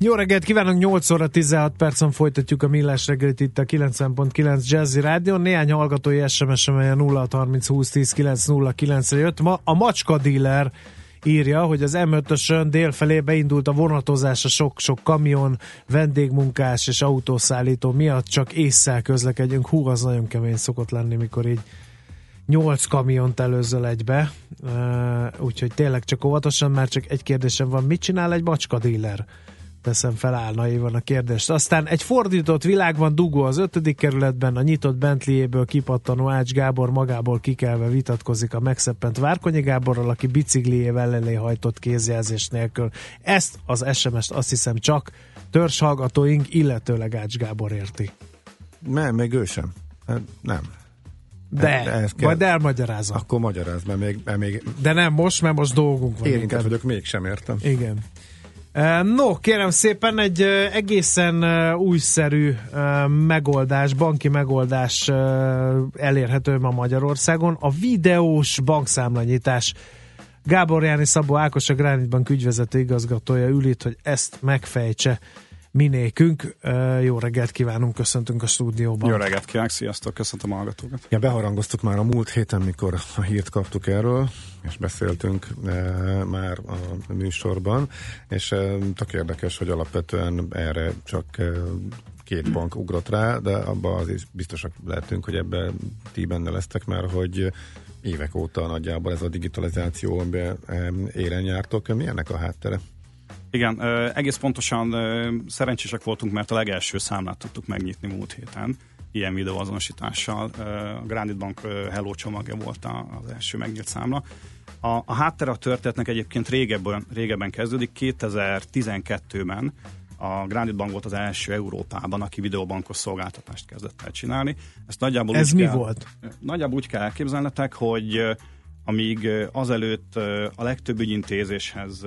Jó reggelt kívánok, 8 óra 16 percen folytatjuk a Millás reggelit itt a 90.9 Jazzy Rádió. Néhány hallgatói SMS emelje 0 30 20 10 9 0 9 jött. Ma a macska dealer írja, hogy az M5-ösön délfelé beindult a vonatozás a sok-sok kamion, vendégmunkás és autószállító miatt csak észszel közlekedjünk. Hú, az nagyon kemény szokott lenni, mikor így nyolc kamiont előzöl egybe, úgyhogy tényleg csak óvatosan, már csak egy kérdésem van, mit csinál egy macska dealer? Teszem fel álnaivan a kérdést. Aztán egy fordított világban dugó az ötödik kerületben, a nyitott Bentleyéből kipattanó Ács Gábor magából kikelve vitatkozik a megszeppent Várkonyi Gáborral, aki bicikliével elé hajtott kézjelzés nélkül. Ezt az SMS-t azt hiszem csak törzs hallgatóink, illetőleg Ács Gábor érti. Nem, még ő sem. Hát, nem. De, de ez majd elmagyarázom. Akkor magyaráz, mert még, mert még... De nem most, mert most dolgunk van. Érintett vagyok, mégsem értem. Igen. No, kérem szépen, egy egészen újszerű megoldás, banki megoldás elérhető ma Magyarországon. A videós bankszámlanyítás. Gábor Jáni Szabó Ákos, a Granit ügyvezető igazgatója ül itt, hogy ezt megfejtse minékünk. Jó reggelt kívánunk, köszöntünk a stúdióban. Jó reggelt kívánok, sziasztok, köszöntöm a hallgatókat. Ja, beharangoztuk már a múlt héten, mikor a hírt kaptuk erről, és beszéltünk e, már a műsorban, és e, tök érdekes, hogy alapvetően erre csak e, két bank ugrott rá, de abban az is biztosak lehetünk, hogy ebben ti benne lesztek, mert hogy évek óta nagyjából ez a digitalizáció, amiben éren jártok. Mi ennek a háttere? Igen, egész pontosan szerencsések voltunk, mert a legelső számlát tudtuk megnyitni múlt héten ilyen videóazonosítással. A Granite Bank Hello csomagja volt az első megnyílt számla. A, a háttere a történetnek egyébként régebben, régebben kezdődik. 2012-ben a Granite Bank volt az első Európában, aki videóbankos szolgáltatást kezdett el csinálni. Ezt nagyjából Ez mi kell, volt? Nagyjából úgy kell elképzelnetek, hogy amíg azelőtt a legtöbb ügyintézéshez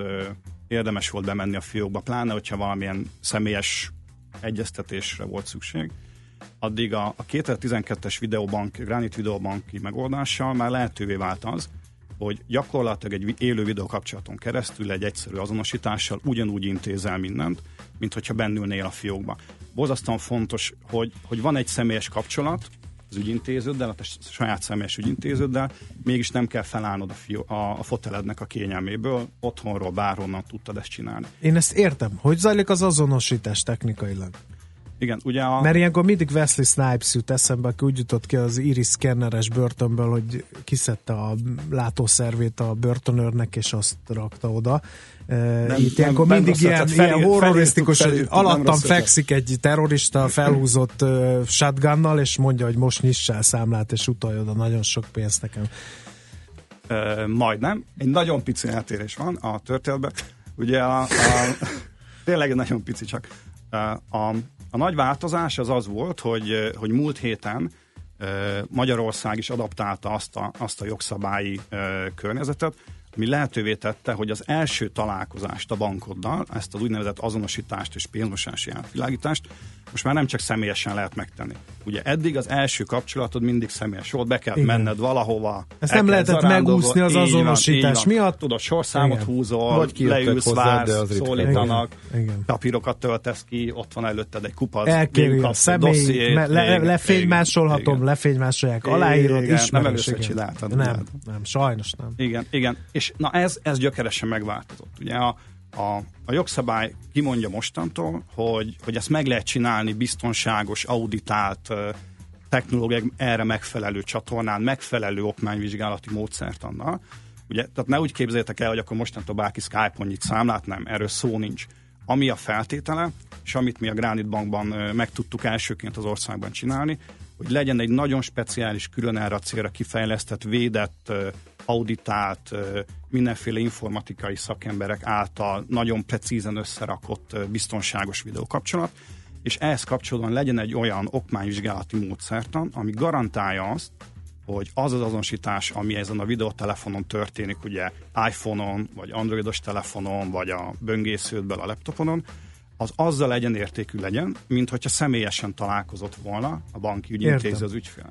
érdemes volt bemenni a fiókba, pláne, hogyha valamilyen személyes egyeztetésre volt szükség. Addig a, a 2012-es videobank, Granite videobanki megoldással már lehetővé vált az, hogy gyakorlatilag egy élő videókapcsolaton keresztül egy egyszerű azonosítással ugyanúgy intézel mindent, mint hogyha bennülnél a fiókba. Bozasztóan fontos, hogy, hogy van egy személyes kapcsolat, az ügyintéződdel, a saját személyes ügyintéződdel, mégis nem kell felállnod a, fió, a, a fotelednek a kényelméből, otthonról, bárhonnan tudtad ezt csinálni. Én ezt értem. Hogy zajlik az azonosítás technikailag? Igen, ugye a... Mert ilyenkor mindig Wesley Snipes jut eszembe, aki úgy jutott ki az iris szkenneres börtönből, hogy kiszedte a látószervét a börtönőrnek, és azt rakta oda. Nem, Itt nem, ilyenkor mindig nem ilyen, felír, ilyen horrorisztikus, felírtuk, alattam fekszik egy terrorista felhúzott uh, shotgunnal, és mondja, hogy most nyissál számlát, és utalj oda nagyon sok pénzt nekem. Uh, majdnem. Egy nagyon pici eltérés van a történetben. Ugye a, a tényleg nagyon pici csak. A, a nagy változás az az volt, hogy, hogy múlt héten Magyarország is adaptálta azt a, azt a jogszabályi környezetet, ami lehetővé tette, hogy az első találkozást a bankoddal, ezt az úgynevezett azonosítást és pénzmosási átvilágítást most már nem csak személyesen lehet megtenni. Ugye eddig az első kapcsolatod mindig személyes volt, be kell Igen. menned valahova. Ezt nem lehetett megúszni az azonosítás van, miatt. Tudod, sorszámot Igen. húzol, Vagy leülsz, vársz, szólítanak, Igen. papírokat töltesz ki, ott van előtted egy kupac. Elkéri a személy, dossziét, me, le, lefénymásolhatom, lefénymásolják, aláírod, ismerős. Nem először csináltad. Nem, nem, sajnos nem. Igen, igen. És na ez, ez gyökeresen megváltozott. Ugye a, a, a jogszabály kimondja mostantól, hogy, hogy ezt meg lehet csinálni biztonságos, auditált technológiák erre megfelelő csatornán, megfelelő okmányvizsgálati módszertannal. Ugye, tehát ne úgy képzeljétek el, hogy akkor mostantól bárki Skype-on nyit számlát, nem, erről szó nincs. Ami a feltétele, és amit mi a Granite Bankban meg tudtuk elsőként az országban csinálni, hogy legyen egy nagyon speciális, külön erre a célra kifejlesztett, védett, auditált, mindenféle informatikai szakemberek által nagyon precízen összerakott biztonságos videókapcsolat, és ehhez kapcsolódóan legyen egy olyan okmányvizsgálati módszertan, ami garantálja azt, hogy az az azonosítás, ami ezen a videótelefonon történik, ugye iPhone-on, vagy androidos telefonon, vagy a böngésződből a laptoponon, az azzal egyenértékű legyen, mint hogyha személyesen találkozott volna a banki ügyintéző az ügyfél.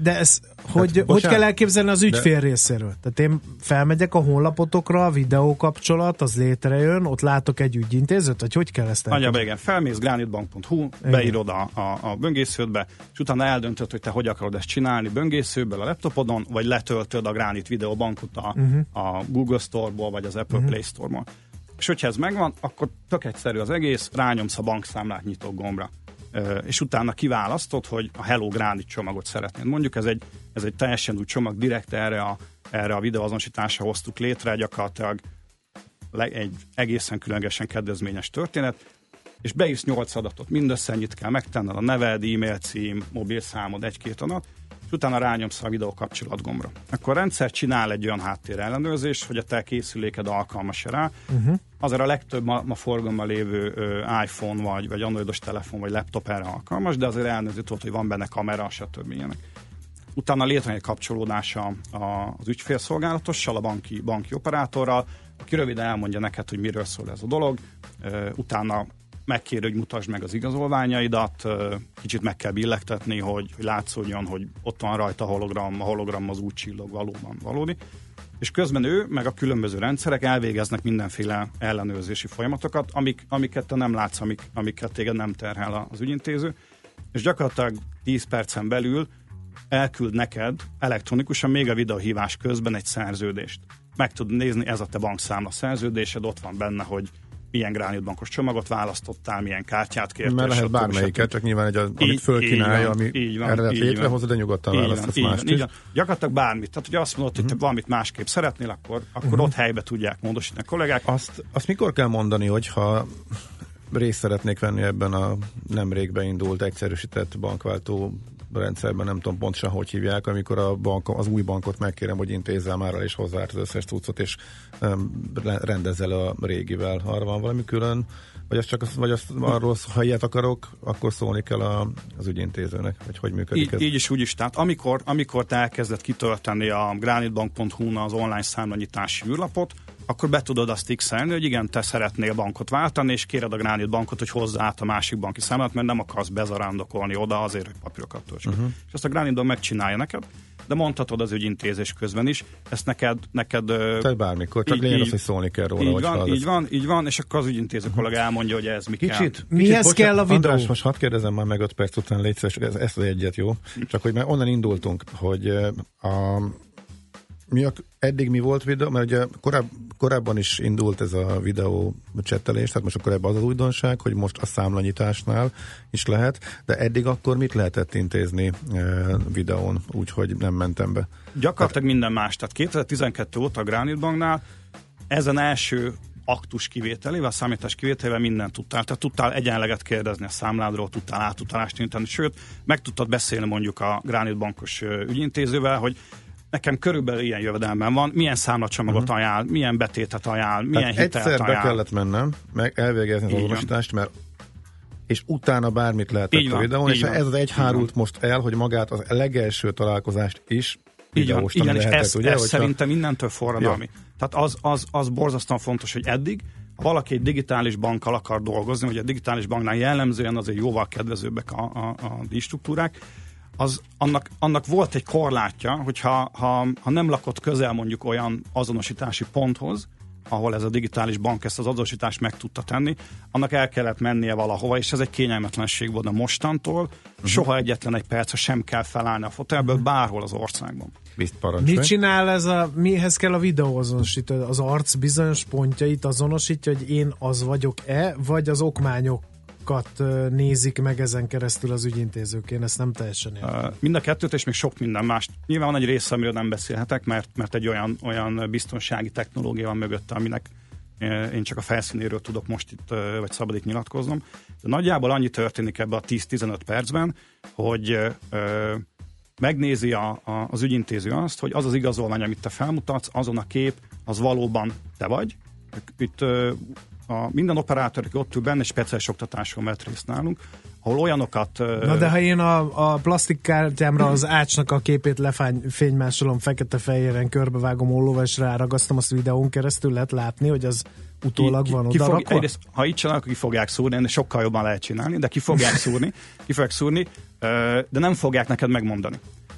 De ez hogy, hát, hogy kell elképzelni az ügyfél de... részéről? Tehát én felmegyek a honlapotokra, a videó kapcsolat, az létrejön, ott látok egy ügyintézőt, vagy hogy kell ezt elképzelni? Nagyjából igen, felmész granitbank.hu, beírod a, a, a böngésződbe, és utána eldöntöd, hogy te hogy akarod ezt csinálni böngészőből a laptopodon, vagy letöltöd a Granit videobankot a, uh-huh. a Google Store-ból, vagy az Apple uh-huh. Play Store-ból. És hogyha ez megvan, akkor tök egyszerű az egész, rányomsz a bankszámlát nyitó gombra és utána kiválasztod, hogy a Hello Granit csomagot szeretnéd. Mondjuk ez egy, ez egy teljesen új csomag, direkt erre a, erre a videóazonosításra hoztuk létre, gyakorlatilag egy egészen különlegesen kedvezményes történet, és beírsz 8 adatot, mindössze ennyit kell megtenned, a neved, e-mail cím, mobilszámod, egy-két adat, és utána rányomsz a videó kapcsolat gombra. Akkor a rendszer csinál egy olyan háttér ellenőrzés, hogy a te készüléked alkalmas rá. Uh-huh. Azért a legtöbb ma, ma forgalomban lévő ö, iPhone, vagy, vagy androidos telefon, vagy laptop erre alkalmas, de azért elnéző tudod, hogy van benne kamera, stb. ilyenek. Utána létrejön egy kapcsolódása az ügyfélszolgálatossal, a banki, banki operátorral, aki röviden elmondja neked, hogy miről szól ez a dolog, utána megkér, hogy mutasd meg az igazolványaidat, kicsit meg kell billegtetni, hogy, hogy látszódjon, hogy ott van rajta hologram, a hologram az úgy csillog valóban valódi. És közben ő, meg a különböző rendszerek elvégeznek mindenféle ellenőrzési folyamatokat, amik, amiket te nem látsz, amik, amiket téged nem terhel az ügyintéző. És gyakorlatilag 10 percen belül elküld neked elektronikusan még a videóhívás közben egy szerződést. Meg tud nézni, ez a te bankszámla szerződésed, ott van benne, hogy milyen gránitbankos csomagot választottál, milyen kártyát kértél. Mert lehet bármelyiket, csak nyilván egy, amit így, fölkínálja, ami így van, erre létrehozod, de nyugodtan így választasz van, mást így, van, Gyakorlatilag bármit. Tehát, hogy azt mondod, hogy te valamit másképp szeretnél, akkor, akkor uh-huh. ott helybe tudják módosítani a kollégák. Azt, azt mikor kell mondani, hogyha részt szeretnék venni ebben a nemrég beindult egyszerűsített bankváltó rendszerben, nem tudom pontosan, hogy hívják, amikor a bank, az új bankot megkérem, hogy intézzel már el és hozzá az összes cuccot, és rendezzel a régivel. Arra van valami külön, vagy az csak az, vagy az arról, ha ilyet akarok, akkor szólni kell a, az ügyintézőnek, hogy hogy működik így, ez. Így is, úgy is. Tehát amikor, amikor te elkezded kitölteni a granitbank.hu-n az online számlanyítási űrlapot, akkor be tudod azt x hogy igen, te szeretnél bankot váltani, és kéred a Granit bankot, hogy hozza át a másik banki számlát, mert nem akarsz bezarándokolni oda azért, hogy papírokat töltsük. Uh-huh. És ezt a Granit bank megcsinálja neked, de mondhatod az ügyintézés közben is, ezt neked... neked Tehát bármikor, csak lényeg az, hogy szólni kell róla. Így van, így van, így van, és akkor az ügyintéző kollega elmondja, hogy ez mi kicsit, kell. Kicsit, Mihez bocsánat, kell a videó? András, most hadd kérdezem már meg 5 perc után, légy szíves, ez, ezt az egyet, jó? Csak hogy már onnan indultunk, hogy a, mi a, eddig mi volt videó, mert ugye koráb, korábban is indult ez a videó csettelés, tehát most akkor ebben az az újdonság, hogy most a számlanyításnál is lehet, de eddig akkor mit lehetett intézni e, videón, úgyhogy nem mentem be? Gyakorlatilag tehát, minden más, tehát 2012 óta a Granite Banknál ezen első aktus kivételével, számítás kivételével mindent tudtál. Tehát tudtál egyenleget kérdezni a számládról, tudtál átutalást nyújtani, sőt, meg tudtad beszélni mondjuk a Granite bankos ügyintézővel, hogy nekem körülbelül ilyen jövedelmem van, milyen számlacsomagot uh-huh. ajánl, milyen betétet ajánl, milyen hát hitelt egyszer ajánl. be kellett mennem, meg elvégezni az azonosítást, mert és utána bármit lehetett így a videón, és van. ez az egy hárult most el, hogy magát az legelső találkozást is így van, igen, és lehetett, ez, ugye, ez szerintem innentől forradalmi. Ja. Tehát az, az, az borzasztóan fontos, hogy eddig, ha valaki egy digitális bankkal akar dolgozni, hogy a digitális banknál jellemzően azért jóval kedvezőbbek a, a, a díjstruktúrák, az, annak, annak volt egy korlátja, hogy ha, ha, ha nem lakott közel mondjuk olyan azonosítási ponthoz, ahol ez a digitális bank ezt az azonosítást meg tudta tenni, annak el kellett mennie valahova, és ez egy kényelmetlenség volt a mostantól. Uh-huh. Soha egyetlen egy perc sem kell felállni a fotelből uh-huh. bárhol az országban. Mit csinál ez a, mihez kell a videóazonosító? Az arc bizonyos pontjait azonosítja, hogy én az vagyok-e, vagy az okmányok sokat nézik meg ezen keresztül az ügyintézők. Én ezt nem teljesen értem. Mind a kettőt, és még sok minden más. Nyilván van egy része, amiről nem beszélhetek, mert, mert egy olyan, olyan biztonsági technológia van mögötte, aminek én csak a felszínéről tudok most itt, vagy szabad itt nyilatkoznom. De nagyjából annyi történik ebbe a 10-15 percben, hogy ö, megnézi a, a, az ügyintéző azt, hogy az az igazolvány, amit te felmutatsz, azon a kép, az valóban te vagy. Itt ö, a minden operátor, aki ott ül benne, speciális oktatáson vett részt nálunk, ahol olyanokat... Na de ha én a, a plastikkártyámra az ácsnak a képét lefénymásolom fekete-fehéren, körbevágom ollóval és ráragasztom, azt videón keresztül lehet látni, hogy az utólag ki, van ki, oda fog, egyrészt, Ha így csinálnak, ki fogják szúrni, ennél sokkal jobban lehet csinálni, de ki fogják szúrni, ki fogják szúrni, de nem fogják neked megmondani.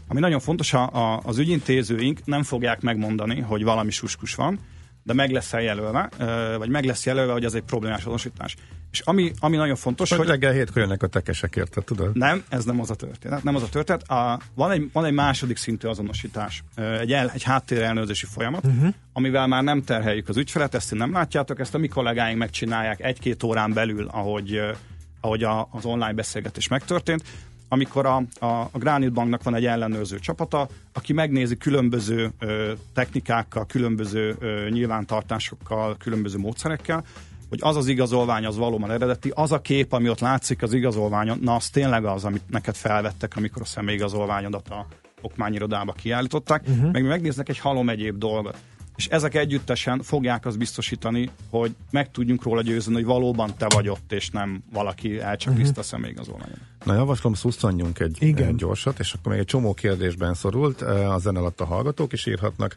Ami nagyon fontos, a, az ügyintézőink nem fogják megmondani, hogy valami suskus van, de meg lesz jelölve, vagy meg lesz jelölve, hogy ez egy problémás azonosítás. És ami, ami nagyon fontos, hogy... hogy reggel hétkor jönnek a tekesek, érted, tudod? Nem, ez nem az a történet. Nem az a történet. A, van, egy, van egy második szintű azonosítás, egy, el, egy háttérelnőzési folyamat, uh-huh. amivel már nem terheljük az ügyfelet, ezt nem látjátok, ezt a mi kollégáink megcsinálják egy-két órán belül, ahogy, ahogy a, az online beszélgetés megtörtént amikor a, a, a Granite Banknak van egy ellenőrző csapata, aki megnézi különböző ö, technikákkal, különböző ö, nyilvántartásokkal, különböző módszerekkel, hogy az az igazolvány az valóban eredeti, az a kép, ami ott látszik az igazolványon, na az tényleg az, amit neked felvettek, amikor a személyigazolványodat a okmányirodába kiállították, uh-huh. meg megnéznek egy halom egyéb dolgot és ezek együttesen fogják azt biztosítani, hogy meg tudjunk róla győzni, hogy valóban te vagy ott, és nem valaki elcsapízta uh-huh. a személyigazolványon. Na javaslom, szusztanjunk egy, Igen. egy gyorsat, és akkor még egy csomó kérdésben szorult, eh, a zene alatt a hallgatók is írhatnak.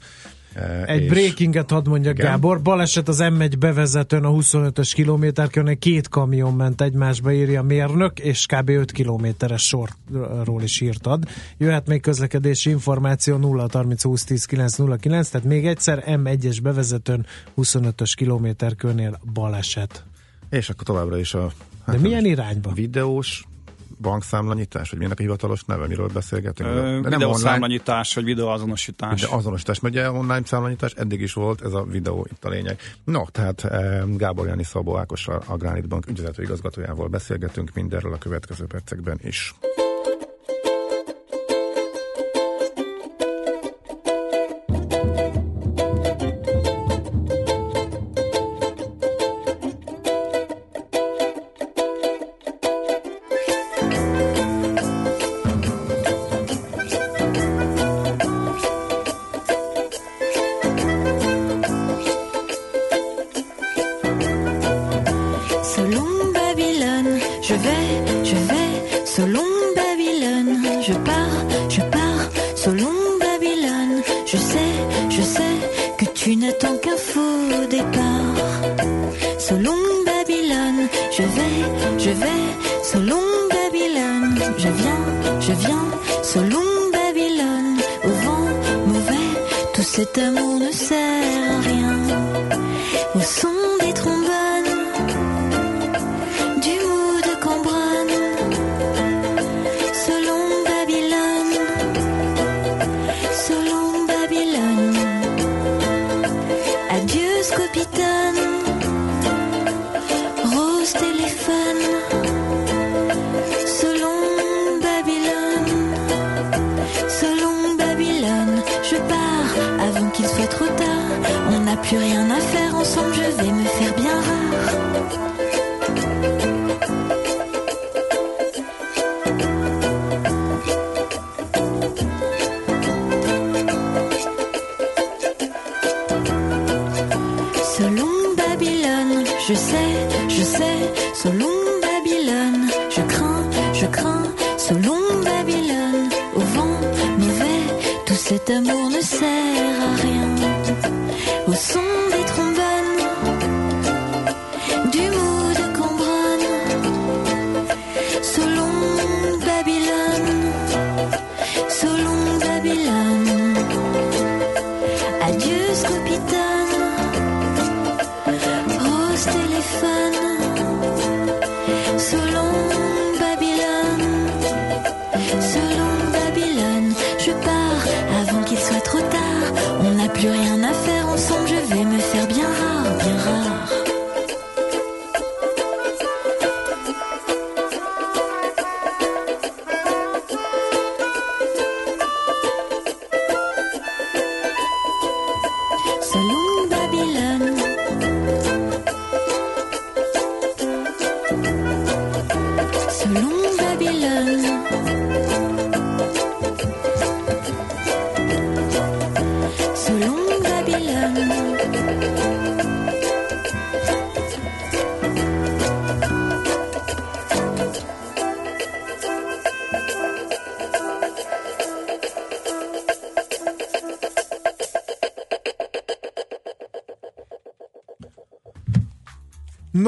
Egy breakinget hadd mondja igen. Gábor. Baleset az M1 bevezetőn a 25-ös kilométerkörnél két kamion ment egymásba, írja a mérnök, és kb. 5 kilométeres sorról is írtad. Jöhet még közlekedési információ 0 30 20 10 9 0 9, tehát még egyszer M1-es bevezetőn 25-ös kilométerkörnél baleset. És akkor továbbra is a Hát De milyen irányba? Videós bankszámlanyítás, vagy milyen a hivatalos neve, miről beszélgetünk? Ö, de nem számlanyítás, vagy videóazonosítás. De azonosítás, mert ugye online számlanyítás eddig is volt, ez a videó itt a lényeg. No, tehát Gábor Jani Szabó Ákossal, a Granit Bank ügyvezető igazgatójával beszélgetünk mindenről a következő percekben is. au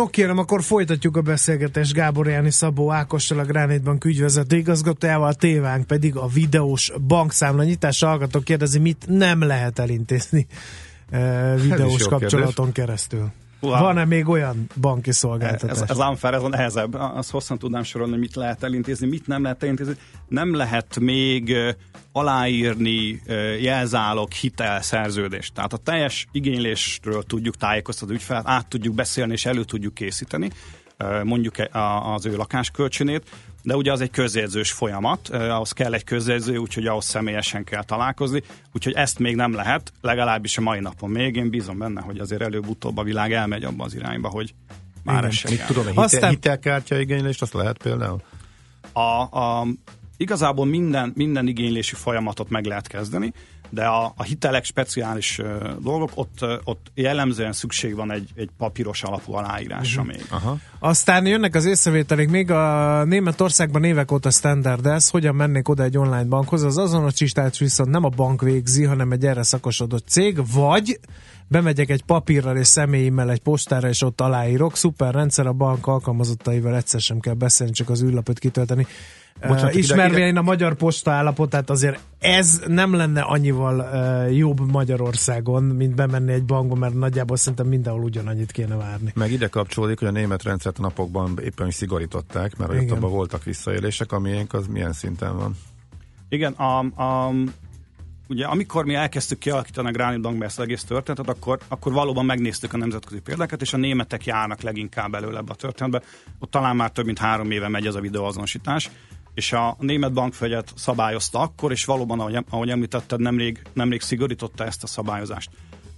No kérem, akkor folytatjuk a beszélgetést Gábor Jáni Szabó Ákossal, a Granite Bank ügyvezető igazgatójával, tévánk pedig a videós bankszámla nyitás. Hallgatók kérdezi, mit nem lehet elintézni uh, videós kapcsolaton kérdés. keresztül. Uha. Van-e még olyan banki szolgáltatás? Ez, ez unfair, ez a nehezebb. Azt hosszan tudnám sorolni, hogy mit lehet elintézni, mit nem lehet elintézni. Nem lehet még aláírni jelzálog szerződést. Tehát a teljes igénylésről tudjuk tájékoztatni ügyfelet, át tudjuk beszélni és elő tudjuk készíteni mondjuk e, az ő lakáskölcsönét, de ugye az egy közjegyzős folyamat, ahhoz kell egy közjegyző, úgyhogy ahhoz személyesen kell találkozni, úgyhogy ezt még nem lehet, legalábbis a mai napon még. Én bízom benne, hogy azért előbb-utóbb a világ elmegy abba az irányba, hogy már ez sem tudom, hitel, Aztán... hitelkártya igénylést, azt lehet például? A, a, igazából minden, minden igénylési folyamatot meg lehet kezdeni, de a, a hitelek speciális uh, dolgok, ott, uh, ott jellemzően szükség van egy, egy papíros alapú aláírásra uh-huh. még. Aha. Aztán jönnek az észrevételek, még a Németországban évek óta standard ez, hogyan mennék oda egy online bankhoz, az azonosítást viszont nem a bank végzi, hanem egy erre szakosodott cég, vagy bemegyek egy papírral és személyimmel egy postára, és ott aláírok, szuper rendszer, a bank alkalmazottaival egyszer sem kell beszélni, csak az űrlapot kitölteni. Bocsánat, uh, ismerve én a magyar posta állapotát, azért ez nem lenne annyival uh, jobb Magyarországon, mint bemenni egy bankba, mert nagyjából szerintem mindenhol ugyanannyit kéne várni. Meg ide kapcsolódik, hogy a német rendszert a napokban éppen is szigorították, mert ott abban voltak visszaélések, amilyen az milyen szinten van. Igen, a, a, ugye amikor mi elkezdtük kialakítani a ezt az egész történetet, akkor, akkor valóban megnéztük a nemzetközi példákat, és a németek járnak leginkább előle ebbe a történetbe. Ott talán már több mint három éve megy ez a videóazonosítás, és a német bankfegyet szabályozta akkor, és valóban, ahogy, ahogy említetted, nemrég, nemrég szigorította ezt a szabályozást.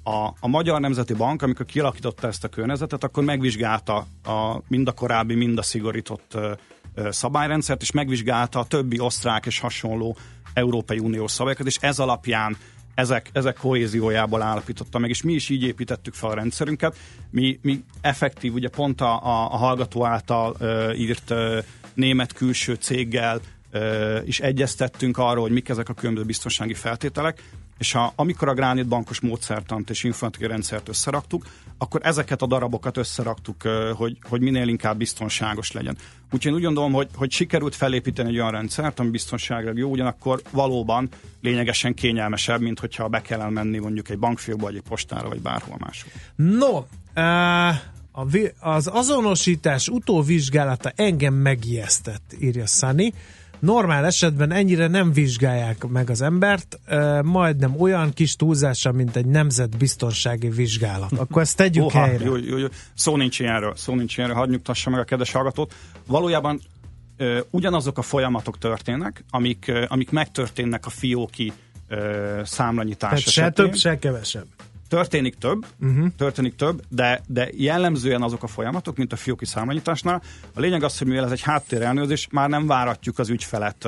A, a Magyar Nemzeti Bank, amikor kialakította ezt a környezetet, akkor megvizsgálta a, mind a korábbi, mind a szigorított ö, ö, szabályrendszert, és megvizsgálta a többi osztrák és hasonló Európai Uniós szabályokat, és ez alapján ezek, ezek kohéziójából állapította meg, és mi is így építettük fel a rendszerünket. Mi, mi effektív, ugye pont a, a, a hallgató által ö, írt ö, német külső céggel ö, is egyeztettünk arról, hogy mik ezek a különböző biztonsági feltételek, és ha, amikor a Granite bankos módszertant és informatikai rendszert összeraktuk, akkor ezeket a darabokat összeraktuk, hogy, hogy minél inkább biztonságos legyen. Úgyhogy én úgy gondolom, hogy, hogy sikerült felépíteni egy olyan rendszert, ami biztonságra jó, ugyanakkor valóban lényegesen kényelmesebb, mint hogyha be kellene menni mondjuk egy bankfiókba, vagy egy postára, vagy bárhol máshol. No, az azonosítás utóvizsgálata engem megijesztett, írja Sunny normál esetben ennyire nem vizsgálják meg az embert, majdnem olyan kis túlzása, mint egy nemzetbiztonsági vizsgálat. Akkor ezt tegyük Oha, helyre. Jó, jó, jó. Szó nincs ilyenről, szó nincs ilyenről, hadd nyugtassa meg a kedves hallgatót. Valójában ö, ugyanazok a folyamatok történnek, amik, ö, amik megtörténnek a fióki ö, számlanyítás Tehát esetén. se több, se kevesebb. Történik több, uh-huh. történik több, de, de jellemzően azok a folyamatok, mint a fióki számlanyításnál. A lényeg az, hogy mivel ez egy háttérelnőzés, már nem váratjuk az ügyfelet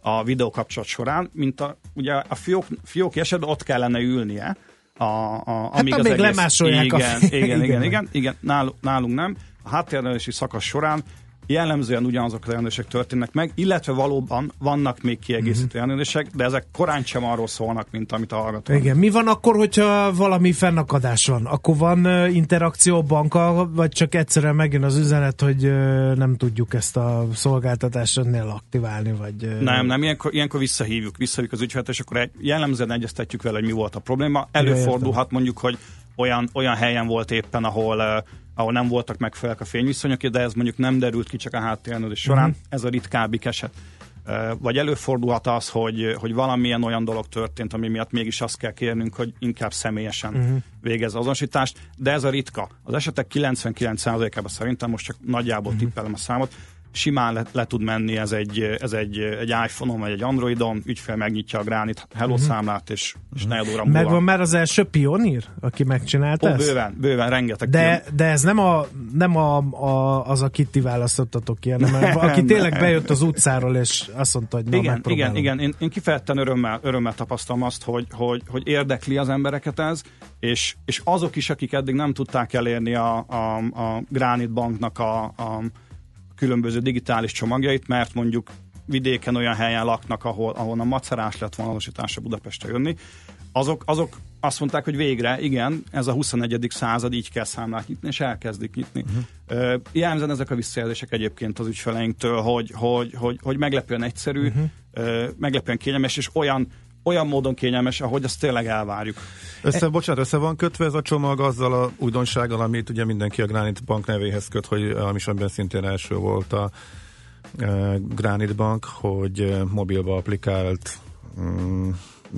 a videókapcsolat során, mint a, ugye a fiók, fióki esetben ott kellene ülnie, a, a, hát amíg az még egész, lemásolják igen, a... igen, igen, igen, igen, igen, nálunk, nálunk nem. A háttérelőzési szakasz során jellemzően ugyanazok az ellenőrzések történnek meg, illetve valóban vannak még kiegészítő uh-huh. ellenőrzések, de ezek korán sem arról szólnak, mint amit a hallgató. Igen, mi van akkor, hogyha valami fennakadás van? Akkor van uh, interakció banka, vagy csak egyszerűen megjön az üzenet, hogy uh, nem tudjuk ezt a szolgáltatást önnél aktiválni, vagy... Uh... Nem, nem, ilyenkor, ilyenkor visszahívjuk, visszahívjuk az ügyfelet, és akkor egy, jellemzően egyeztetjük vele, hogy mi volt a probléma. Előfordulhat mondjuk, hogy olyan, olyan helyen volt éppen, ahol uh, ahol nem voltak megfelelőek a fényviszonyok, de ez mondjuk nem derült ki csak a háttérellenőrzés során, uh-huh. ez a ritkábbik eset. Vagy előfordulhat az, hogy, hogy valamilyen olyan dolog történt, ami miatt mégis azt kell kérnünk, hogy inkább személyesen uh-huh. végez azonosítást, de ez a ritka. Az esetek 99%-ában szerintem most csak nagyjából uh-huh. tippelem a számot, simán le, le tud menni ez egy, ez egy, egy iPhone-on vagy egy Androidon, ügyfél megnyitja a Granite Hello uh-huh. számlát, és, és uh-huh. negyed óra Megvan már az első pionír, aki megcsinálta Ó, ezt? bőven, bőven, rengeteg. De, de ez nem, a, nem a, a, az, akit ti választottatok ki, hanem nem, aki tényleg nem. bejött az utcáról, és azt mondta, hogy na, Igen, igen, igen. Én, én kifejezetten örömmel, örömmel tapasztalom azt, hogy, hogy, hogy érdekli az embereket ez, és, és azok is, akik eddig nem tudták elérni a, a, a Granite Banknak a, a különböző digitális csomagjait, mert mondjuk vidéken olyan helyen laknak, ahol, ahol a macerás lett volna azonosításra Budapestre jönni, azok, azok azt mondták, hogy végre, igen, ez a 21. század, így kell számlát nyitni, és elkezdik nyitni. Uh-huh. Uh, jellemzően ezek a visszajelzések egyébként az ügyfeleinktől, hogy, hogy, hogy, hogy meglepően egyszerű, uh-huh. uh, meglepően kényelmes, és olyan olyan módon kényelmes, ahogy azt tényleg elvárjuk. Össze, e- bocsánat, össze van kötve ez a csomag azzal a újdonsággal, amit ugye mindenki a Granite Bank nevéhez köt, hogy a műsorban szintén első volt a e, Granite Bank, hogy e, mobilba applikált mm,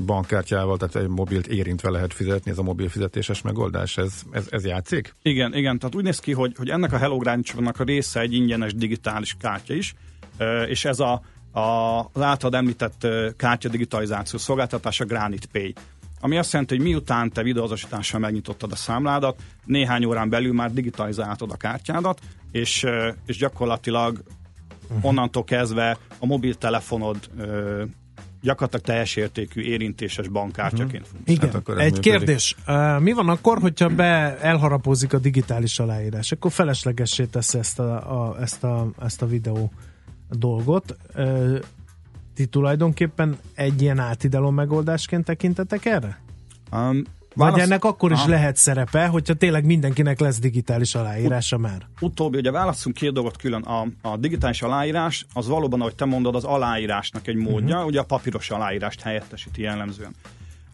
bankkártyával, tehát egy mobilt érintve lehet fizetni, ez a mobil fizetéses megoldás, ez, ez, ez játszik? Igen, igen, tehát úgy néz ki, hogy, hogy ennek a Hello Granite a része egy ingyenes digitális kártya is, és ez a, az általad említett kártya digitalizáció szolgáltatása Granite Pay ami azt jelenti, hogy miután te videózasítással megnyitottad a számládat, néhány órán belül már digitalizáltad a kártyádat, és, és gyakorlatilag uh-huh. onnantól kezdve a mobiltelefonod gyakorlatilag teljes értékű érintéses bankkártyaként uh-huh. Igen, hát akkor egy működik. kérdés. Mi van akkor, hogyha be elharapózik a digitális aláírás? Akkor feleslegessé teszi ezt a, a, ezt a, ezt a videó dolgot. Uh, ti tulajdonképpen egy ilyen átidaló megoldásként tekintetek erre? Um, Válasz... Vagy ennek akkor is ah. lehet szerepe, hogyha tényleg mindenkinek lesz digitális aláírása Ut- már? Utóbbi, ugye válaszunk két dolgot külön. A, a digitális aláírás az valóban, ahogy te mondod, az aláírásnak egy módja, uh-huh. ugye a papíros aláírást helyettesíti jellemzően.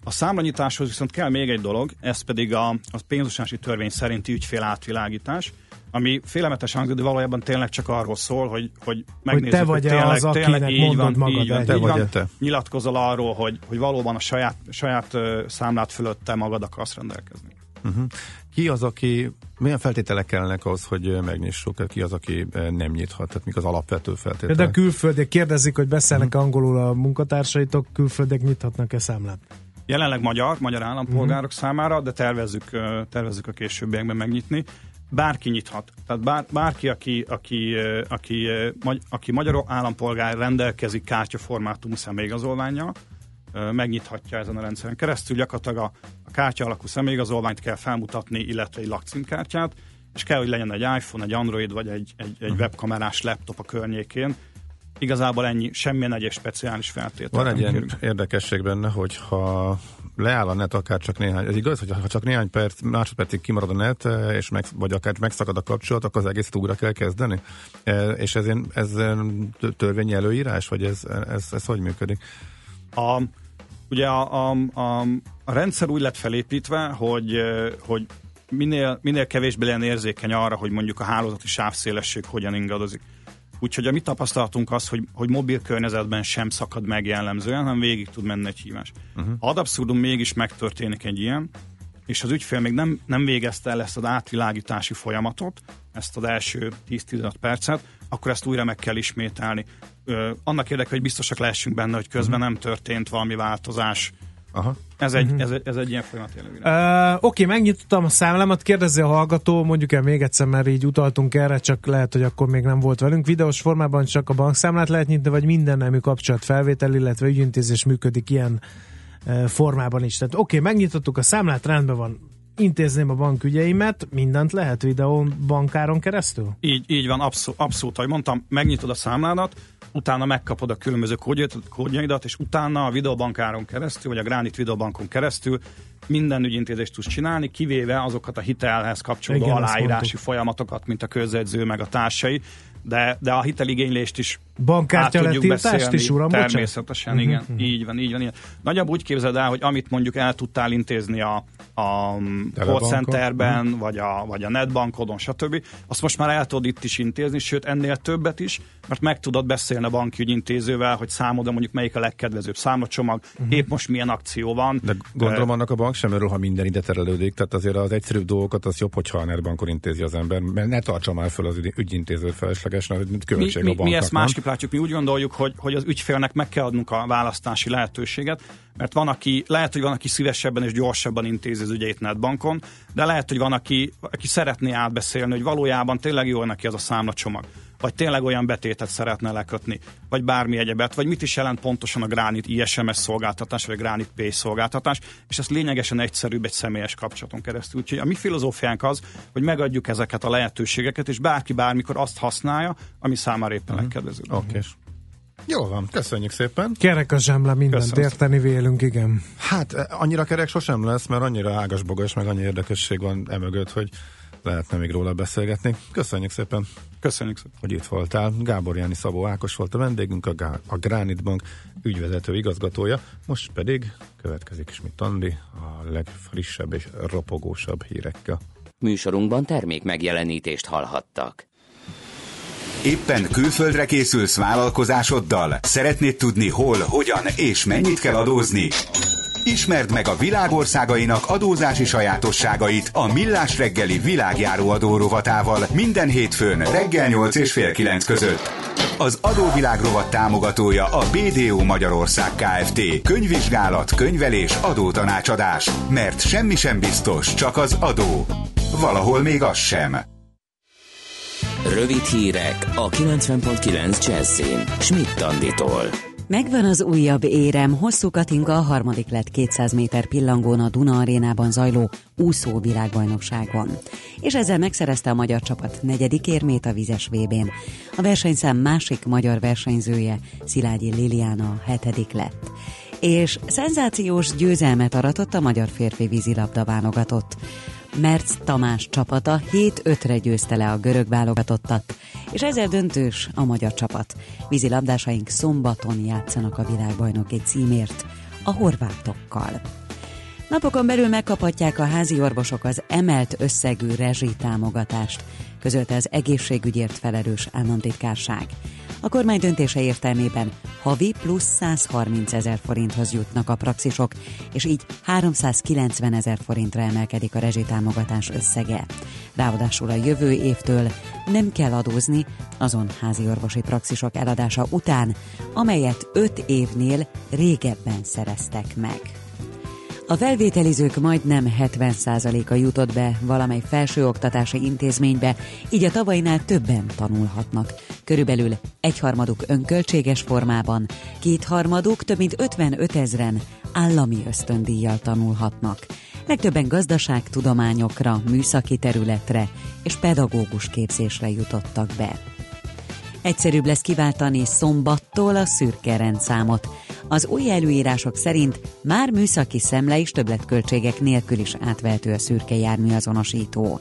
A számlanyításhoz viszont kell még egy dolog, ez pedig a, a pénzmosási törvény szerinti ügyfél átvilágítás ami félelmetes hangzik, de valójában tényleg csak arról szól, hogy, hogy megnézzük, hogy te vagy hogy tényleg, az, tényleg így van, magad így van, te így vagy van, te. nyilatkozol arról, hogy, hogy valóban a saját, saját uh, számlát fölötte magad akarsz rendelkezni. Uh-huh. Ki az, aki, milyen feltételek kellene ahhoz, hogy megnyissuk? Ki az, aki nem nyithat? Tehát mik az alapvető feltételek? De külföldiek kérdezik, hogy beszélnek uh-huh. angolul a munkatársaitok, külföldiek nyithatnak-e számlát? Jelenleg magyar, magyar állampolgárok uh-huh. számára, de tervezzük, tervezzük a későbbiekben megnyitni bárki nyithat. Tehát bár, bárki, aki, aki, aki, aki, magyar állampolgár rendelkezik kártyaformátumú személyigazolványjal, megnyithatja ezen a rendszeren keresztül. Gyakorlatilag a, a kártya alakú személyigazolványt kell felmutatni, illetve egy lakcímkártyát, és kell, hogy legyen egy iPhone, egy Android vagy egy, egy, egy mhm. webkamerás laptop a környékén, Igazából ennyi, semmilyen egyes speciális feltétel. Van egy ilyen kérünk. érdekesség benne, hogy ha leáll a net akár csak néhány, ez igaz, hogy ha csak néhány perc, másodpercig kimarad a net, és meg, vagy akár megszakad a kapcsolat, akkor az egészet újra kell kezdeni? E, és ez, ez törvényi előírás, vagy ez, ez, ez hogy működik? A, ugye a, a, a, a rendszer úgy lett felépítve, hogy, hogy minél, minél kevésbé legyen érzékeny arra, hogy mondjuk a hálózati sávszélesség hogyan ingadozik. Úgyhogy a mi tapasztalatunk az, hogy, hogy mobil környezetben sem szakad meg jellemzően, hanem végig tud menni egy hívás. Uh-huh. Ad abszurdum mégis megtörténik egy ilyen, és az ügyfél még nem, nem végezte el ezt az átvilágítási folyamatot, ezt az első 10-15 percet, akkor ezt újra meg kell ismételni. Ö, annak érdekében, hogy biztosak lehessünk benne, hogy közben uh-huh. nem történt valami változás Aha. Ez egy, uh-huh. ez, egy, ez egy ilyen folyamat uh, Oké, okay, megnyitottam a számlámat, kérdezi a hallgató, mondjuk el még egyszer, mert így utaltunk erre, csak lehet, hogy akkor még nem volt velünk. Videós formában csak a bankszámlát lehet nyitni, vagy minden nemű felvétel, illetve ügyintézés működik ilyen uh, formában is. Tehát oké, okay, megnyitottuk a számlát, rendben van, intézném a bankügyeimet, mindent lehet videón bankáron keresztül? Így, így van, abszolút, abszolút, ahogy mondtam, megnyitod a számládat, utána megkapod a különböző kódjaidat, és utána a videobankáron keresztül, vagy a Granite videobankon keresztül minden ügyintézést tudsz csinálni, kivéve azokat a hitelhez kapcsolódó Igen, aláírási folyamatokat, mint a közjegyző meg a társai, de, de a hiteligénylést is Bankkártya letiltást is, uram, Természetesen, bocsánat. igen. Uh-huh. Így van, így van. Így. Nagyobb úgy képzeld el, hogy amit mondjuk el tudtál intézni a, a call centerben, uh-huh. vagy, a, vagy a netbankodon, stb. Azt most már el tudod itt is intézni, sőt ennél többet is, mert meg tudod beszélni a banki ügyintézővel, hogy számodra mondjuk melyik a legkedvezőbb számlacsomag, uh-huh. épp most milyen akció van. De gondolom annak a bank sem örül, ha minden ide terelődik, tehát azért az egyszerűbb dolgokat az jobb, hogyha a netbankon intézi az ember, mert ne tartsa már föl az ügyintézőt feleslegesen, mint költség mi, mi, a banknak. Mi ezt másképp látjuk, mi úgy gondoljuk, hogy, hogy az ügyfélnek meg kell adnunk a választási lehetőséget, mert van, aki, lehet, hogy van, aki szívesebben és gyorsabban intézi az ügyeit netbankon, de lehet, hogy van, aki, aki szeretné átbeszélni, hogy valójában tényleg jó neki az a számlacsomag vagy tényleg olyan betétet szeretne lekötni, vagy bármi egyebet, vagy mit is jelent pontosan a Granite ISMS szolgáltatás, vagy a Granite Pay szolgáltatás, és ez lényegesen egyszerűbb egy személyes kapcsolaton keresztül. Úgyhogy a mi filozófiánk az, hogy megadjuk ezeket a lehetőségeket, és bárki bármikor azt használja, ami számára éppen uh-huh. legkedvezőbb. Okay. Jó van, köszönjük szépen. Kerek a zsemle, mindent Köszönöm. érteni vélünk, igen. Hát eh, annyira kerek sosem lesz, mert annyira ágas-bogas, meg annyi érdekesség van emögött, hogy lehetne még róla beszélgetni. Köszönjük szépen, Köszönjük szépen. hogy itt voltál. Gábor Jáni Szabó Ákos volt a vendégünk, a, Gá- a Granite Bank ügyvezető igazgatója. Most pedig következik Schmidt Andi a legfrissebb és ropogósabb hírekkel. Műsorunkban termék megjelenítést hallhattak. Éppen külföldre készülsz vállalkozásoddal? Szeretnéd tudni hol, hogyan és mennyit kell adózni? Ismerd meg a világországainak adózási sajátosságait a Millás reggeli világjáró adó rovatával minden hétfőn reggel 8 és fél 9 között. Az adóvilág rovat támogatója a BDO Magyarország Kft. Könyvvizsgálat, könyvelés, adótanácsadás. Mert semmi sem biztos, csak az adó. Valahol még az sem. Rövid hírek a 90.9 Jazzin. Schmidt Anditól. Megvan az újabb érem, hosszú Katinka a harmadik lett 200 méter pillangón a Duna arénában zajló úszó világbajnokságon. És ezzel megszerezte a magyar csapat negyedik érmét a vizes VB-n. A versenyszám másik magyar versenyzője, Szilágyi Liliana hetedik lett. És szenzációs győzelmet aratott a magyar férfi vízilabda válogatott. Merc Tamás csapata 7-5-re győzte le a görög válogatottat, és ezzel döntős a magyar csapat. Vízilabdásaink szombaton játszanak a világbajnoki címért a horvátokkal. Napokon belül megkaphatják a házi orvosok az emelt összegű rezsitámogatást, közölte az egészségügyért felelős államtitkárság. A kormány döntése értelmében havi plusz 130 ezer forinthoz jutnak a praxisok, és így 390 ezer forintra emelkedik a rezsitámogatás összege. Ráadásul a jövő évtől nem kell adózni azon házi orvosi praxisok eladása után, amelyet 5 évnél régebben szereztek meg. A felvételizők majdnem 70%-a jutott be valamely felsőoktatási intézménybe, így a tavainál többen tanulhatnak. Körülbelül egyharmaduk önköltséges formában, kétharmaduk több mint 55 ezren állami ösztöndíjjal tanulhatnak. Legtöbben gazdaságtudományokra, műszaki területre és pedagógus képzésre jutottak be. Egyszerűbb lesz kiváltani szombattól a szürke rendszámot. Az új előírások szerint már műszaki szemle és többletköltségek nélkül is átvehető a szürke járműazonosító.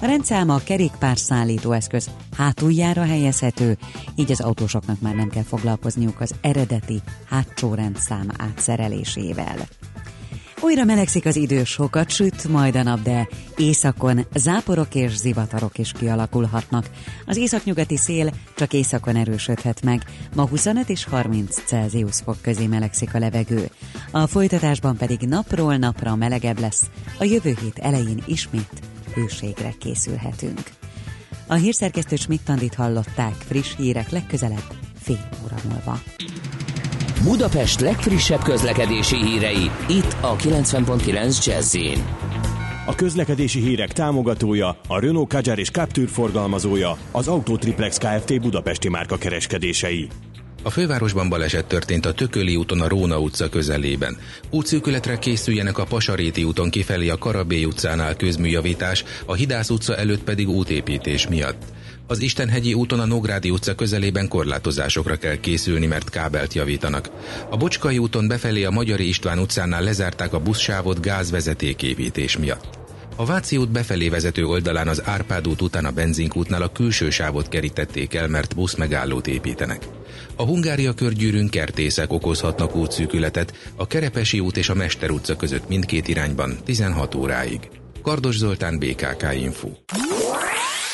A rendszám a kerékpárszállító eszköz hátuljára helyezhető, így az autósoknak már nem kell foglalkozniuk az eredeti hátsó rendszám átszerelésével. Újra melegszik az idő, sokat süt, majd a nap, de északon záporok és zivatarok is kialakulhatnak. Az északnyugati szél csak északon erősödhet meg. Ma 25 és 30 Celsius fok közé melegszik a levegő. A folytatásban pedig napról napra melegebb lesz. A jövő hét elején ismét hőségre készülhetünk. A hírszerkesztő Schmidt-Tandit hallották friss hírek legközelebb fél óra múlva. Budapest legfrissebb közlekedési hírei, itt a 90.9 jazz A közlekedési hírek támogatója, a Renault Kadjar és Captur forgalmazója, az Autotriplex Kft. Budapesti márka kereskedései. A fővárosban baleset történt a Tököli úton a Róna utca közelében. Útszűkületre készüljenek a Pasaréti úton kifelé a Karabély utcánál közműjavítás, a Hidász utca előtt pedig útépítés miatt. Az Istenhegyi úton a Nógrádi utca közelében korlátozásokra kell készülni, mert kábelt javítanak. A Bocskai úton befelé a Magyari István utcánál lezárták a buszsávot gázvezetéképítés miatt. A Váci út befelé vezető oldalán az Árpád út után a benzinkútnál a külső sávot kerítették el, mert busz megállót építenek. A Hungária körgyűrűn kertészek okozhatnak útszűkületet, a Kerepesi út és a Mester utca között mindkét irányban 16 óráig. Kardos Zoltán, BKK Info.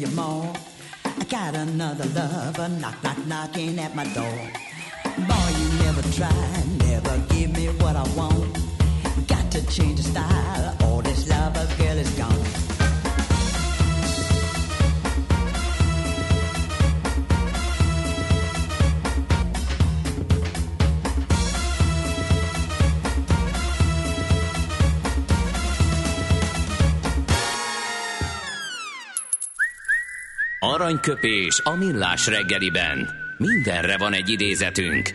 You more? I got another lover knock, knock, knocking at my door. Boy, you never tried, never give me what I want. Got to change the style, Aranyköpés a millás reggeliben. Mindenre van egy idézetünk.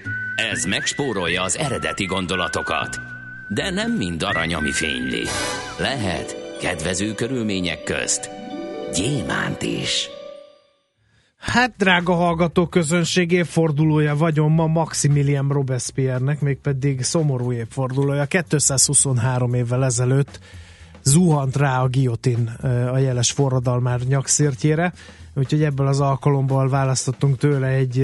Ez megspórolja az eredeti gondolatokat. De nem mind arany, ami fényli. Lehet kedvező körülmények közt gyémánt is. Hát, drága hallgató közönség, évfordulója vagyon ma Maximilian Robespierre-nek, mégpedig szomorú évfordulója. 223 évvel ezelőtt zuhant rá a giotin a jeles forradalmár nyakszirtjére, úgyhogy ebből az alkalomból választottunk tőle egy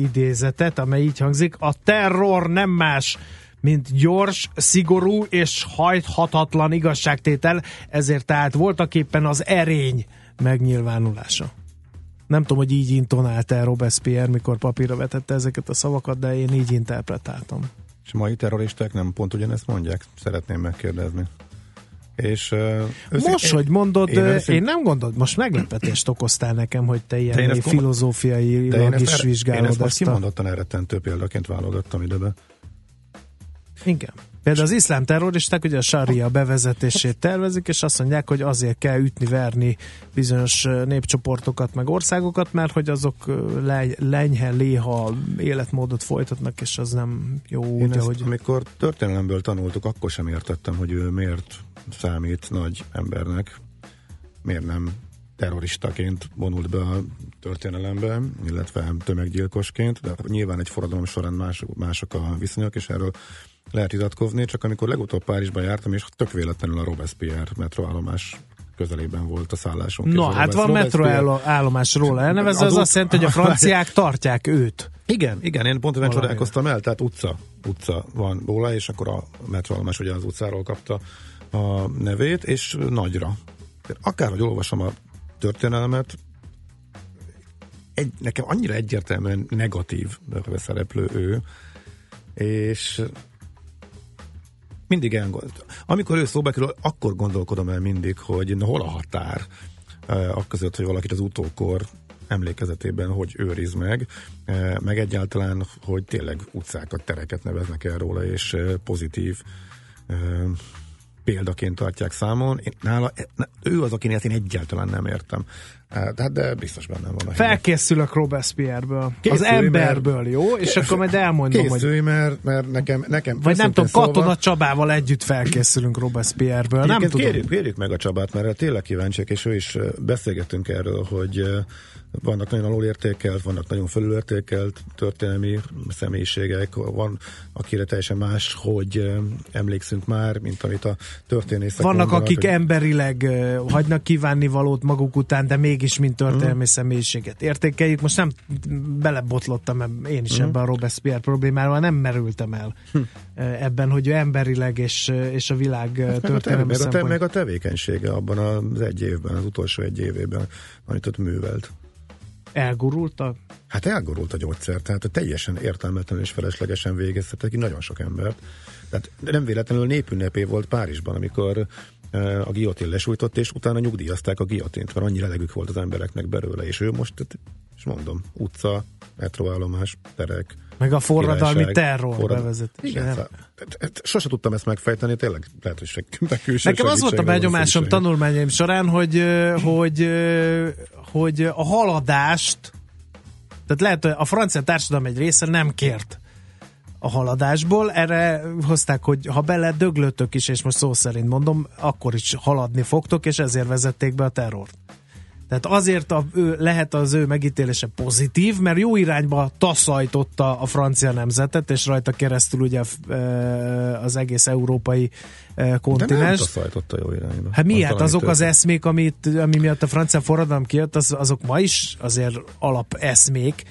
idézetet, amely így hangzik. A terror nem más, mint gyors, szigorú és hajthatatlan igazságtétel, ezért tehát voltak éppen az erény megnyilvánulása. Nem tudom, hogy így intonálta el Robespierre, mikor papírra vetette ezeket a szavakat, de én így interpretáltam. És mai terroristák nem pont ugyanezt mondják? Szeretném megkérdezni. És, uh, most, én, hogy mondod, én, én, én nem gondolod, most meglepetést okoztál nekem, hogy te ilyen te filozófiai is vizsgálod. Én ezt most kimondottan elrettentő példaként válogattam időbe. Igen. Például az iszlám terroristák ugye a sária bevezetését tervezik, és azt mondják, hogy azért kell ütni, verni bizonyos népcsoportokat, meg országokat, mert hogy azok lenyhe, léha életmódot folytatnak, és az nem jó Én úgy, ezt, ahogy... amikor történelemből tanultuk, akkor sem értettem, hogy ő miért számít nagy embernek, miért nem terroristaként vonult be a történelembe, illetve tömeggyilkosként, de nyilván egy forradalom során más, mások a viszonyok, és erről lehet vitatkozni, csak amikor legutóbb Párizsban jártam, és tök véletlenül a Robespierre metroállomás közelében volt a szállásunk. No, hát van metroállomás róla elnevezve, az, az azt jelenti, hogy a franciák tartják őt. Igen, igen, én pont ezen csodálkoztam el, tehát utca, utca van róla, és akkor a metroállomás ugye az utcáról kapta a nevét, és nagyra. Akárhogy olvasom a történelmet, egy, nekem annyira egyértelműen negatív szereplő ő, és mindig elgondolkodom. Amikor ő szóba kerül, akkor gondolkodom el mindig, hogy na, hol a határ eh, akközött, hogy valakit az utókor emlékezetében hogy őriz meg, eh, meg egyáltalán, hogy tényleg utcákat, tereket neveznek el róla, és eh, pozitív példaként tartják számon. Én, nála, ő az, akinek én egyáltalán nem értem. Eh, De, de biztos bennem van. Felkészülök Robespierre-ből. Az Készülj, emberből, jó? És akkor majd elmondom, hogy... Készülj, mert, mert nekem, nekem Vagy nem tudom, Katona szólva- Csabával együtt felkészülünk Robespierre-ből. Nem tudom. Kérjük, kérjük meg a Csabát, mert tényleg kíváncsiak, és ő is ö, beszélgettünk erről, hogy vannak nagyon alulértékelt, vannak nagyon felülértékelt történelmi személyiségek, van, akire teljesen más, hogy emlékszünk már, mint amit a történészek Vannak, mondanak, akik hogy- emberileg hagynak kívánni valót maguk után, de mégis mint történelmi Mhm. személyiséget értékeljük. Most nem belebotlottam eb- én Mhm. is ebben a Robespierre problémával, nem merültem el Hm. uh, ebben, hogy ő emberileg és, uh, és a világ a, te, történelmi meg, szempont. meg a tevékenysége abban az egy évben, az utolsó egy évében, amit ott művelt. Elgurult a Hát elgurult a gyógyszer, tehát teljesen értelmetlenül és feleslegesen végeztek ki nagyon sok embert. Tehát nem véletlenül népünnepé volt Párizsban, amikor a giotin lesújtott, és utána nyugdíjazták a giotint, mert annyi elegük volt az embereknek belőle, és ő most, tehát, és mondom, utca, metroállomás, terek, meg a forradalmi királyság, terror forrad- bevezetése. Igen, tehát- tehát sose tudtam ezt megfejteni, tényleg lehet, hogy se, Nekem az volt a szükség. tanulmányaim során, hogy, hogy, hogy a haladást, tehát lehet, hogy a francia társadalom egy része nem kért a haladásból, erre hozták, hogy ha bele döglötök is, és most szó szerint mondom, akkor is haladni fogtok, és ezért vezették be a terrort. Tehát azért a, ő, lehet az ő megítélése pozitív, mert jó irányba taszajtotta a francia nemzetet, és rajta keresztül ugye az egész európai ö, De nem kontinens. taszajtotta jó irányba. Hát mi? Hát valami azok az eszmék, amit, ami miatt a francia forradalom kijött, az, azok ma is azért alap eszmék.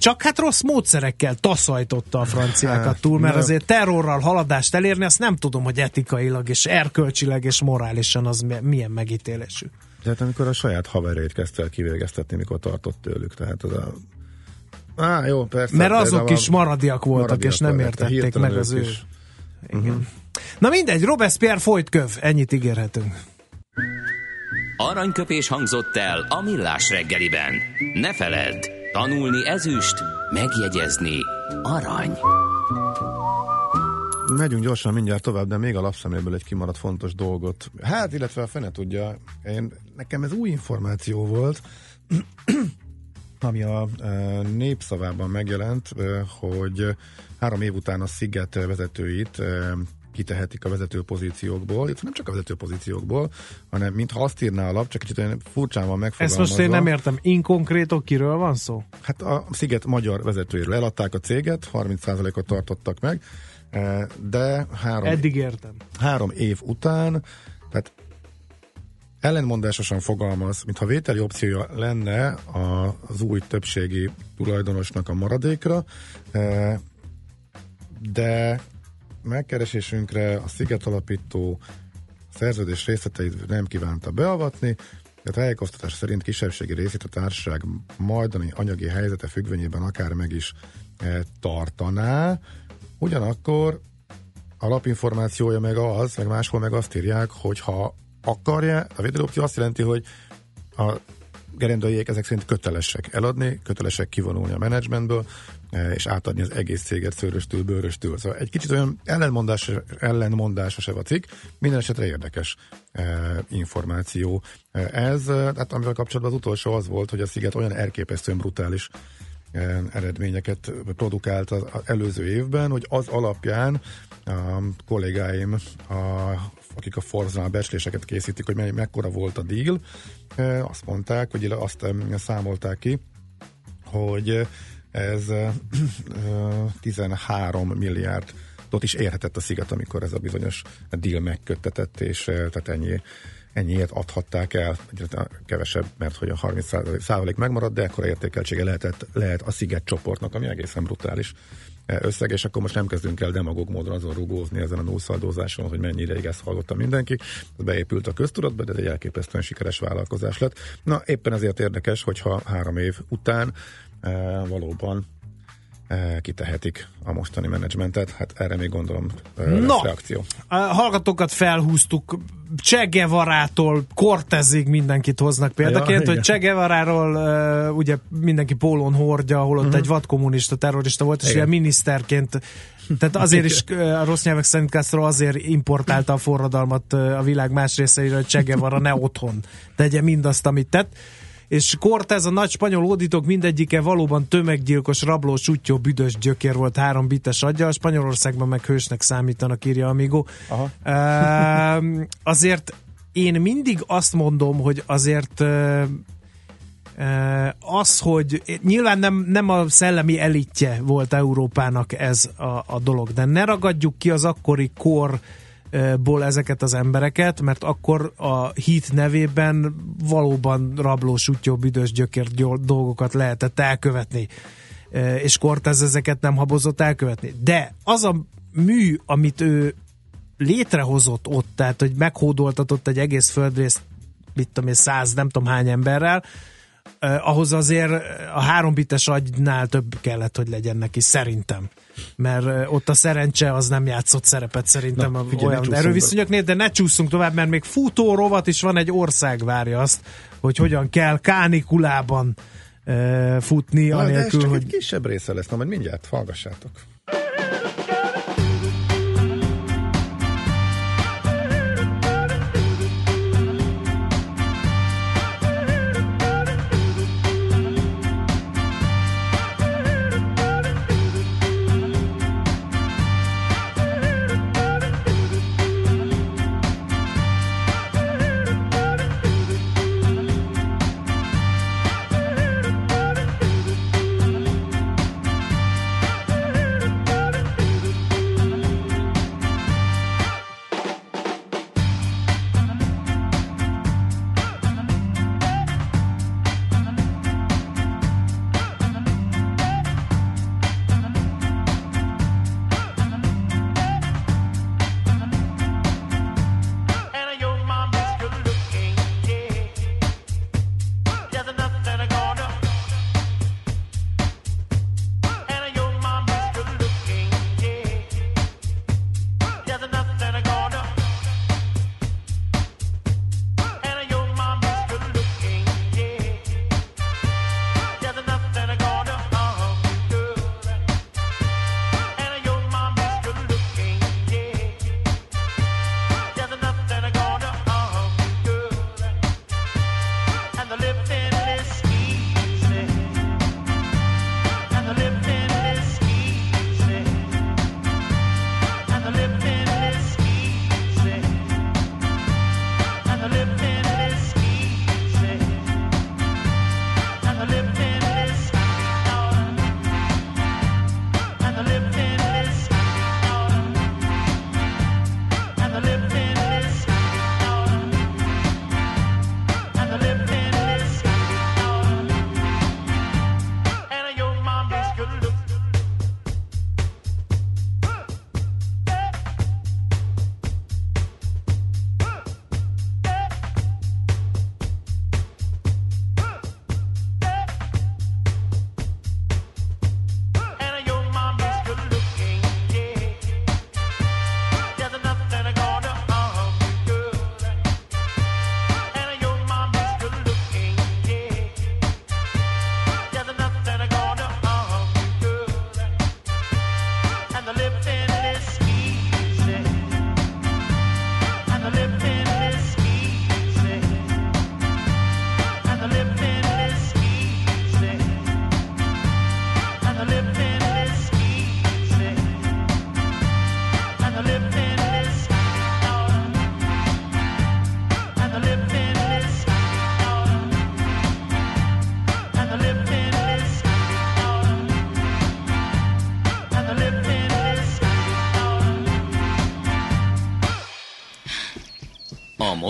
Csak hát rossz módszerekkel taszajtotta a franciákat Hát, túl, mert azért terrorral haladást elérni, azt nem tudom, hogy etikailag és erkölcsileg és morálisan az mi- milyen megítélésű. Tehát amikor a saját haverét kezdte el kivégeztetni, mikor tartott tőlük, tehát az a... Á, jó, persze. Mert azok is maradiak voltak, maradiak és nem értették meg az ő. is. Igen. Na mindegy, Robespierre folyt köv, ennyit ígérhetünk. Aranyköpés hangzott el a millás reggeliben. Ne feledd, tanulni ezüst, megjegyezni arany. Megyünk gyorsan mindjárt tovább, de még a lapszemléből egy kimaradt fontos dolgot. Hát, illetve a fene tudja, én, nekem ez új információ volt, ami a e, népszavában megjelent, e, hogy három év után a Sziget vezetőit e, kitehetik a vezető pozíciókból, illetve nem csak a vezető pozíciókból, hanem mintha azt írná a lap, csak kicsit olyan furcsán van Ezt megfogalmazva. most én nem értem, inkonkrétok kiről van szó? Hát a Sziget magyar vezetőiről eladták a céget, 30%-ot tartottak meg, eh, de három, Eddig értem. három év után, tehát ellenmondásosan fogalmaz, mintha vételi opciója lenne az új többségi tulajdonosnak a maradékra, eh, de megkeresésünkre a Sziget alapító szerződés részleteit nem kívánta beavatni, de tájékoztatás szerint kisebbségi részét a társaság majdani anyagi helyzete függvényében akár meg is e, tartaná. Ugyanakkor a lapinformációja meg az, meg máshol meg azt írják, hogy ha akarja, a védelőopció azt jelenti, hogy a gerendaiék ezek szerint kötelesek eladni, kötelesek kivonulni a menedzsmentből, eh, és átadni az egész céget szőröstől, bőröstől. Szóval egy kicsit olyan ellenmondás, ellenmondásos a cikk, minden esetre érdekes eh, információ. Eh, Ez, hát amivel kapcsolatban az utolsó az volt, hogy a Sziget olyan elképesztően brutális eredményeket produkált az előző évben, hogy az alapján a kollégáim, a, akik a Forznál becsléseket készítik, hogy mely, mekkora volt a deal, eh, azt mondták, hogy azt em, számolták ki, hogy ez eh, 13 milliárd is érhetett a sziget, amikor ez a bizonyos deal megköttetett, és eh, tehát ennyi ennyiért adhatták el, kevesebb, mert hogy a 30 százalék megmaradt, de ekkora értékeltsége lehetett, lehet a sziget csoportnak, ami egészen brutális eh, összeg, és akkor most nem kezdünk el demagóg módon azon rugózni ezen a nószaldózáson, hogy mennyi ideig ezt hallotta mindenki. Ez beépült a köztudatba, de ez egy elképesztően sikeres vállalkozás lett. Na, éppen ezért érdekes, hogyha három év után e, valóban e, kitehetik a mostani menedzsmentet. Hát erre még gondolom e, No. reakció. A hallgatókat felhúztuk, Che Guevara-tól Cortezig mindenkit hoznak példaként, Ja, hogy Guevara-ról uh, ugye mindenki pólón hordja, holott uh-huh. egy vadkommunista terrorista volt, és. Igen. ugye miniszterként tehát azért is a rossz nyelvek szerint Castro azért importálta a forradalmat a világ más részeire, hogy Che Guevara ne otthon tegye mindazt, amit tett. És Cortez, a nagy spanyol hódítók mindegyike valóban tömeggyilkos, rabló, sutyó, büdös gyökér volt három bites aggyal, Spanyolországban meg hősnek számítanak, írja Amigo. Aha. Ehm, azért én mindig azt mondom, hogy azért ö, az, hogy nyilván nem, nem a szellemi elitje volt Európának ez a, a dolog, de ne ragadjuk ki az akkori korból ezeket az embereket, mert akkor a hit nevében valóban rabló, sutyó, büdös gyökér dolgokat lehetett elkövetni Ö, és Cortez ezeket nem habozott elkövetni. De az a mű, amit ő létrehozott ott, tehát hogy meghódoltatott egy egész földrészt, mit tudom én, száz, nem tudom hány emberrel, eh, ahhoz azért a három bites agynál több kellett, hogy legyen neki, szerintem. Mert eh, ott a szerencse az nem játszott szerepet szerintem Na, a figyelj, olyan erőviszonyoknél, de ne csúszunk tovább, mert még futó rovat is van, egy ország várja azt, hogy hogyan kell kánikulában eh, futni, Na, de ez anélkül, csak hogy egy kisebb része lesz, na majd mindjárt hallgassátok.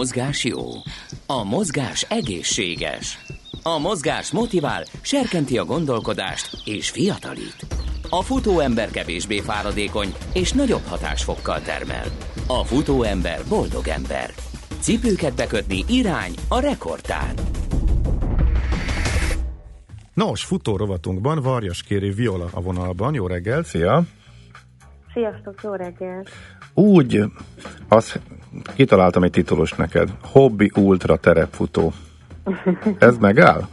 Mozgás jó. A mozgás egészséges. A mozgás motivál, serkenti a gondolkodást és fiatalít. A futóember kevésbé fáradékony és nagyobb hatásfokkal termel. A futóember boldog ember. Cipőket bekötni irány a rekordtár. Nos, futórovatunkban Varjas Kéri Viola a vonalban. Jó reggel, szia! Sziasztok, jó reggelt! Úgy, azt kitaláltam egy titulus neked. Hobby ultra terepfutó. Ez megáll?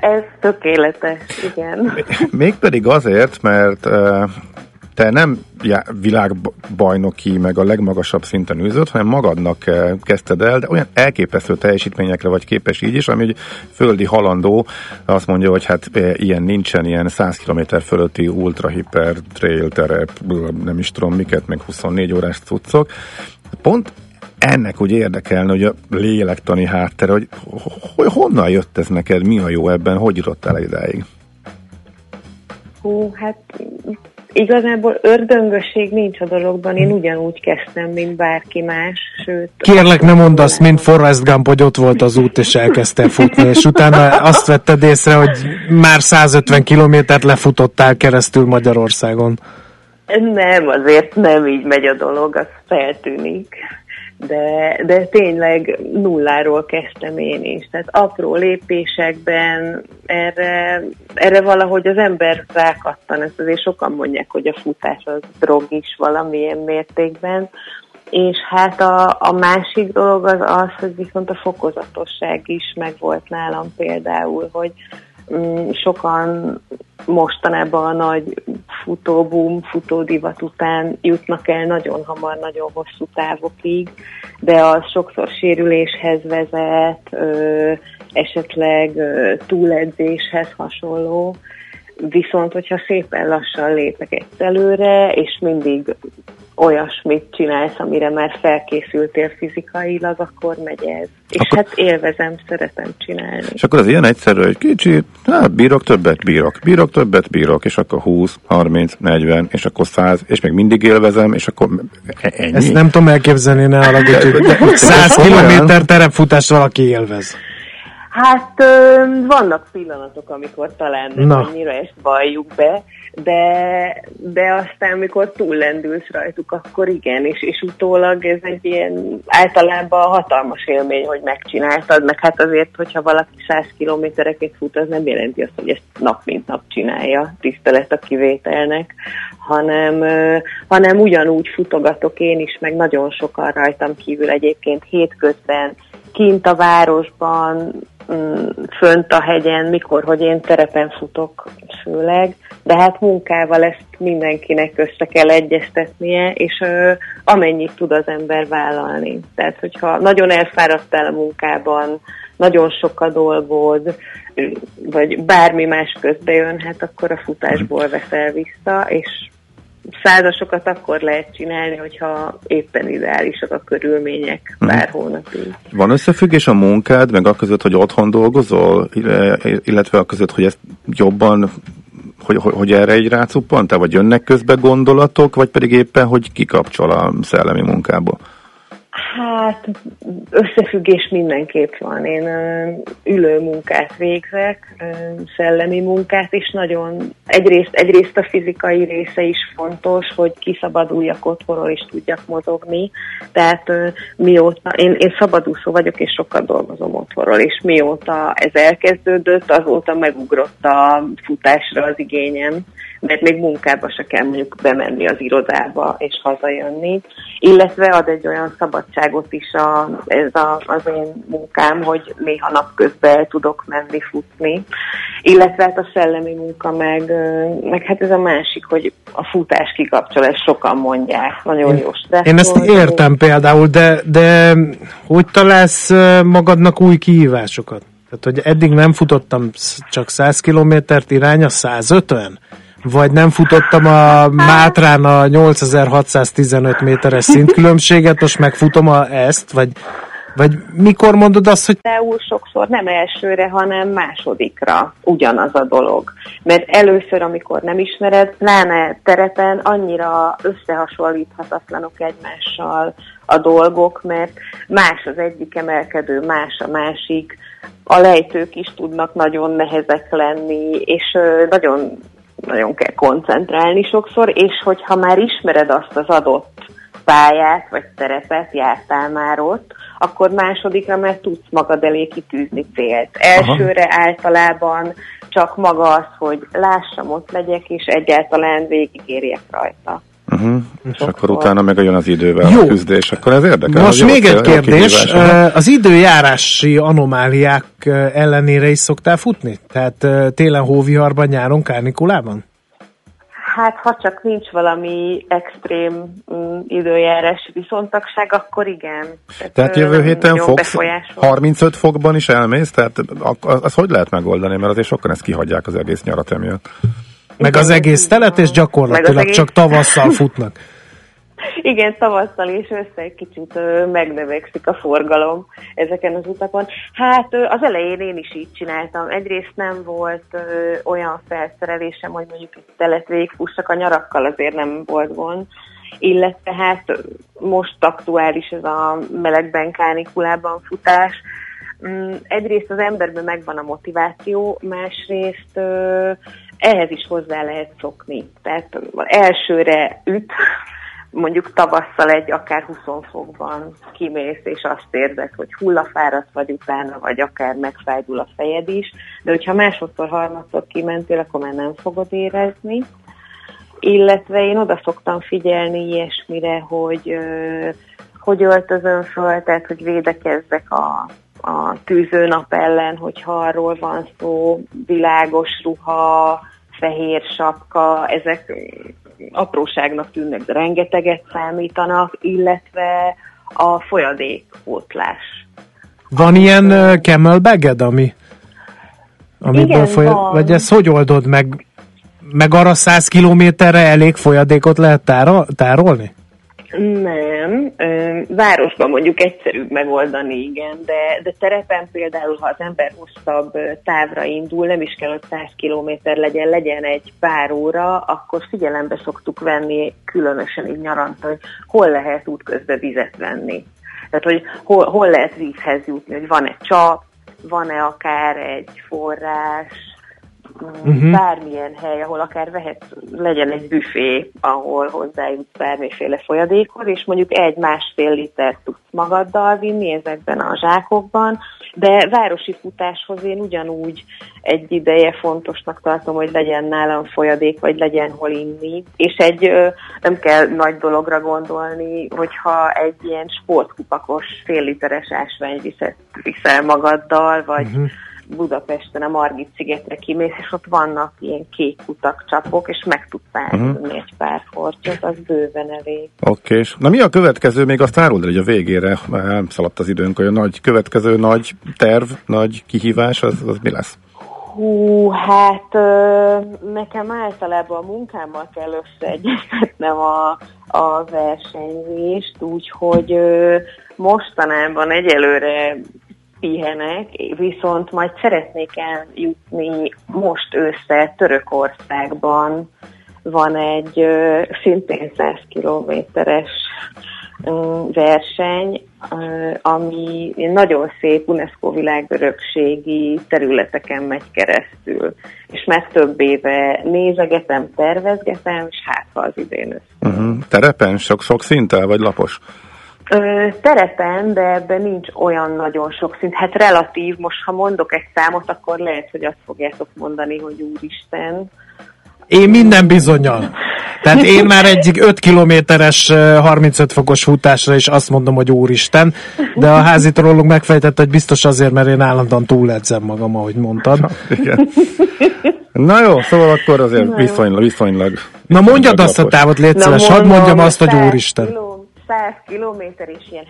Ez tökéletes, igen. Mégpedig azért, mert te nem világbajnoki, meg a legmagasabb szinten űzött, hanem magadnak kezdted el, de olyan elképesztő teljesítményekre vagy képes így is, ami egy földi halandó azt mondja, hogy hát ilyen nincsen, ilyen 100 km fölötti ultra hiper trail terep, nem is tudom miket, meg 24 órás cuccok. Pont ennek úgy érdekelne, hogy a lélektani háttere, hogy hogy honnan jött ez neked, mi a jó ebben, hogy jutottál idáig? Hú, hát igazából ördöngösség nincs a dologban, én ugyanúgy kezdtem, mint bárki más, sőt... Kérlek, ne mondd azt, mint Forrest Gump, hogy ott volt az út, és elkezdtél futni, és utána azt vetted észre, hogy már 150 kilométert lefutottál keresztül Magyarországon. Nem, azért nem így megy a dolog, az feltűnik. De, de tényleg nulláról kezdtem én is. Tehát apró lépésekben erre, erre valahogy az ember rákattan. Ezt azért sokan mondják, hogy a futás az drog is valamilyen mértékben. És hát a, a másik dolog az az, hogy viszont a fokozatosság is megvolt nálam például, hogy mm, sokan mostanában a nagy futóbum, futódivat után jutnak el nagyon hamar, nagyon hosszú távokig, de az sokszor sérüléshez vezet, ö, esetleg ö, túledzéshez hasonló. Viszont, hogyha szépen lassan lépek előre, és mindig olyasmit csinálsz, amire már felkészültél fizikailag, akkor megy ez. És Akkor- hát élvezem, szeretem csinálni. És akkor az ilyen egyszerű, hogy kicsit, hát bírok többet, bírok, bírok többet, bírok, és akkor 20, 30, 40, és akkor 100, és még mindig élvezem, és akkor e- ennyi. Ezt nem tudom elképzelni, ne haragudj, hogy 100 kilométer terepfutást valaki élvez. Hát vannak pillanatok, amikor talán nem Na. annyira ezt valljuk be, de, de aztán, mikor túllendülsz rajtuk, akkor igen, és, és utólag ez egy ilyen általában hatalmas élmény, hogy megcsináltad, meg hát azért, hogyha valaki 100 kilométereket fut, az nem jelenti azt, hogy ezt nap mint nap csinálja, tisztelet a kivételnek, hanem, hanem ugyanúgy futogatok én is, meg nagyon sokan rajtam kívül egyébként hétközben, kint a városban, fönt a hegyen, mikor, hogy én terepen futok főleg, de hát munkával ezt mindenkinek össze kell egyeztetnie, és ö, amennyit tud az ember vállalni. Tehát, hogyha nagyon elfáradtál a munkában, nagyon sok a dolgod, vagy bármi más közbe jön, hát akkor a futásból veszel vissza, és százasokat akkor lehet csinálni, hogyha éppen ideálisak a körülmények pár hónapig. Van összefüggés a munkád, meg a között, hogy otthon dolgozol, ille- illetve a között, hogy ezt jobban, hogy, hogy, hogy erre egy rácuppantál, vagy jönnek közbe gondolatok, vagy pedig éppen, hogy kikapcsol a szellemi munkából? Hát összefüggés mindenképp van. Én ülő munkát végzek, szellemi munkát is nagyon, egyrészt, egyrészt a fizikai része is fontos, hogy kiszabaduljak otthonról és tudjak mozogni. Tehát mióta, én, én szabadúszó vagyok és sokat dolgozom otthonról, és mióta ez elkezdődött, azóta megugrott a futásra az igényem mert még munkába se kell mondjuk bemenni az irodába és hazajönni, illetve ad egy olyan szabadságot is a, ez a, az én munkám, hogy néha napközben el tudok menni futni, illetve hát a szellemi munka meg, meg hát ez a másik, hogy a futás kikapcsol, ezt sokan mondják, nagyon jó stressz. Én ezt értem például, de, de hogy találsz magadnak új kihívásokat? Tehát, hogy eddig nem futottam csak 100 kilométert irány a 150? Vagy nem futottam a Mátrán a 8615 méteres szintkülönbséget, most megfutom a ezt, vagy, vagy mikor mondod azt, hogy például sokszor nem elsőre, hanem másodikra ugyanaz a dolog. Mert először, amikor nem ismered, pláne terepen annyira összehasonlíthatatlanok egymással a dolgok, mert más az egyik emelkedő, más a másik, a lejtők is tudnak nagyon nehezek lenni, és nagyon, nagyon kell koncentrálni sokszor, és hogyha már ismered azt az adott pályát vagy terepet, jártál már ott, akkor másodikra már tudsz magad elé kitűzni célt. Elsőre általában csak maga az, hogy lássam, ott legyek, és egyáltalán végigérjek rajta. Uh-huh. És akkor utána meg jön az idővel Jó. a küzdés, akkor ez érdekel. Most még egy kérdés. Az időjárási anomáliák ellenére is szoktál futni? Tehát télen hóviharban, nyáron kárnikulában? Hát, ha csak nincs valami extrém mm, időjárás viszontagság, akkor igen. Tehát ö, jövő héten fogsz befolyásol. 35 fokban is elmész, tehát az, az hogy lehet megoldani, mert azért sokan ezt kihagyják az egész nyarat emiatt. Meg az egész telet, és gyakorlatilag egész- csak tavasszal futnak. Igen, tavasszal és össze egy kicsit megnövekszik a forgalom ezeken az utakon. Hát az elején én is így csináltam. Egyrészt nem volt olyan felszerelésem, hogy mondjuk egy telet végigfussak, a nyarakkal azért nem volt gond. Illetve hát most aktuális ez a melegben, kánikulában futás. Mm, Egyrészt az emberben megvan a motiváció, másrészt ehhez is hozzá lehet szokni. Tehát elsőre üt, mondjuk tavasszal egy akár 20 fokban kimész, és azt érzed, hogy hullafáradt vagy utána, vagy akár megfájdul a fejed is, de hogyha másodszor, harmadszor kimentél, akkor már nem fogod érezni. Illetve én oda szoktam figyelni ilyesmire, hogy hogy öltözöm föl, tehát hogy védekezzek a, a tűzőnap ellen, hogyha arról van szó, világos ruha, fehér sapka, ezek apróságnak tűnnek, de rengeteget számítanak, illetve a folyadékpótlás. Van ilyen uh, camelbaged, ami amiből Igen, folya- van. vagy ezt hogy oldod meg? Meg arra 100 kilométerre elég folyadékot lehet tára- tárolni? Nem, városban mondjuk egyszerűbb megoldani, igen, de, de terepen például, ha az ember hosszabb távra indul, nem is kell, hogy 100 kilométer legyen, legyen egy pár óra, akkor figyelembe szoktuk venni, különösen így nyaranta, hogy hol lehet útközben vizet venni. Tehát, hogy hol, hol lehet vízhez jutni, hogy van-e csap, van-e akár egy forrás. Uh-huh. bármilyen hely, ahol akár vehet, legyen egy büfé, ahol hozzájutsz bármiféle folyadékhoz, és mondjuk egy-másfél litert tudsz magaddal vinni ezekben a zsákokban, de városi futáshoz én ugyanúgy egy ideje fontosnak tartom, hogy legyen nálam folyadék, vagy legyen hol inni, és egy nem kell nagy dologra gondolni, hogyha egy ilyen sportkupakos fél literes ásvány viszel, viszel magaddal, vagy uh-huh. Budapesten a Margit szigetre kimész, és ott vannak ilyen kék utak, csapok, és meg tudsz állni Mhm. uh-huh. egy pár hortyot, az bőven elég. Oké, és na mi a következő, még azt áruld hogy a végére már elszaladt az időnk, hogy a nagy, következő nagy terv, nagy kihívás, az, az mi lesz? Hú, hát ö, nekem általában a munkámmal kell összeegyeztetnem a, a versenyzést, úgyhogy ö, mostanában egyelőre pihenek, viszont majd szeretnék eljutni most ősszel Törökországban van egy ö, szintén 100 kilométeres verseny, ami nagyon szép UNESCO világörökségi területeken megy keresztül. És már több éve nézegetem, tervezgetem, és hát az idén össze. Uh-huh. Terepen, sok, sok szinttel, vagy lapos? Ö, terepen, de ebben nincs olyan nagyon sok szint. Hát relatív, most ha mondok egy számot, akkor lehet, hogy azt fogjátok mondani, hogy úristen. Én minden bizonyal. Tehát én már egy 5 kilométeres, ö, 35 fokos futásra is azt mondom, hogy úristen, de a házi trollunk megfejtett, hogy biztos azért, mert én állandóan túledzem magam, ahogy mondtad. Igen. Na jó, szóval akkor azért viszonylag, viszonylag. Na mondjad viszonylag azt a távot, légy Na, szíves, hadd mondjam azt, hogy 100 úristen. kiló- 100 kilométer és ilyen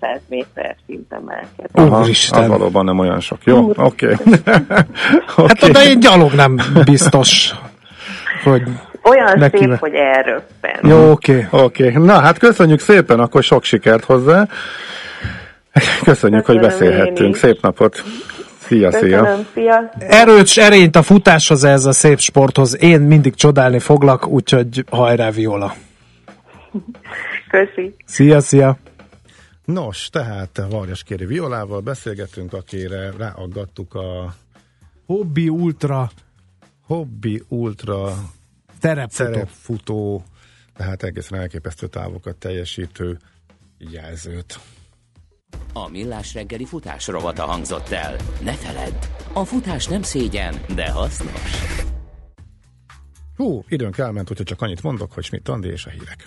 3000-3500 méter szint emelkedett. Aha, Úristen. az valóban nem olyan sok. Jó, oké. Hát oda én gyalog nem biztos, hogy... Olyan Neki szép, hogy elröppen. Jó, oké. Oké, na hát köszönjük szépen, akkor sok sikert hozzá. Köszönjük, hogy Köszönöm én beszélhettünk. Szép napot. Szia, szia. Köszönöm, szia! Erőt, erényt a futáshoz, ez a szép sporthoz. Én mindig csodálni foglak, úgyhogy hajrá Viola. Köszi! Szia, szia! Nos, tehát Varjas Kéri Violával beszélgetünk, akire ráaggattuk a Hobby Ultra Hobby Ultra terepfutó. terepfutó tehát egészen elképesztő távokat teljesítő jelzőt. A Millás reggeli futás rovata hangzott el. Ne feledd, a futás nem szégyen, de hasznos. Hú, időnk elment, úgyhogy csak annyit mondok, hogy Schmidt Andi és a hírek.